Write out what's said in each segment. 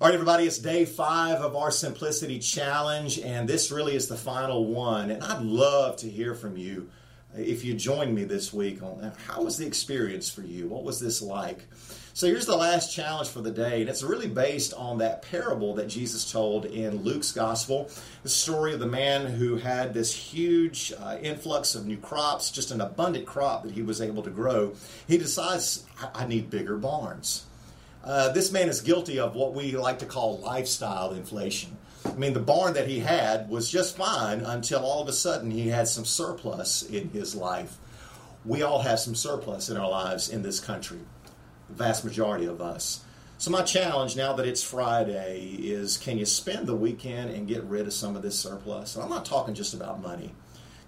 All right, everybody, it's day five of our Simplicity Challenge, and this really is the final one. And I'd love to hear from you if you join me this week on how was the experience for you? What was this like? So here's the last challenge for the day, and it's really based on that parable that Jesus told in Luke's gospel. The story of the man who had this huge uh, influx of new crops, just an abundant crop that he was able to grow. He decides, I, I need bigger barns. Uh, this man is guilty of what we like to call lifestyle inflation. I mean, the barn that he had was just fine until all of a sudden he had some surplus in his life. We all have some surplus in our lives in this country, the vast majority of us. So, my challenge now that it's Friday is can you spend the weekend and get rid of some of this surplus? And I'm not talking just about money.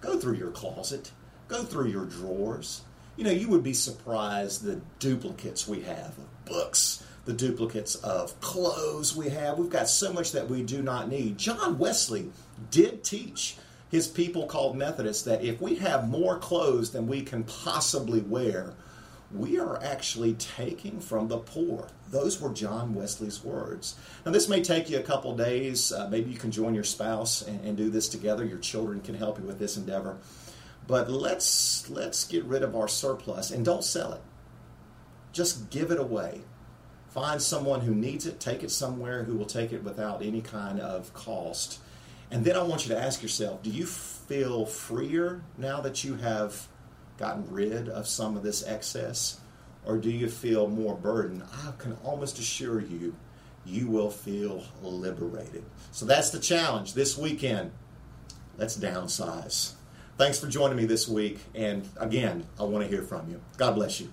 Go through your closet, go through your drawers. You know, you would be surprised the duplicates we have of books, the duplicates of clothes we have. We've got so much that we do not need. John Wesley did teach his people called Methodists that if we have more clothes than we can possibly wear, we are actually taking from the poor. Those were John Wesley's words. Now, this may take you a couple days. Uh, maybe you can join your spouse and, and do this together. Your children can help you with this endeavor. But let's let's get rid of our surplus and don't sell it. Just give it away. Find someone who needs it, take it somewhere who will take it without any kind of cost. And then I want you to ask yourself do you feel freer now that you have gotten rid of some of this excess? Or do you feel more burdened? I can almost assure you, you will feel liberated. So that's the challenge this weekend. Let's downsize. Thanks for joining me this week. And again, I want to hear from you. God bless you.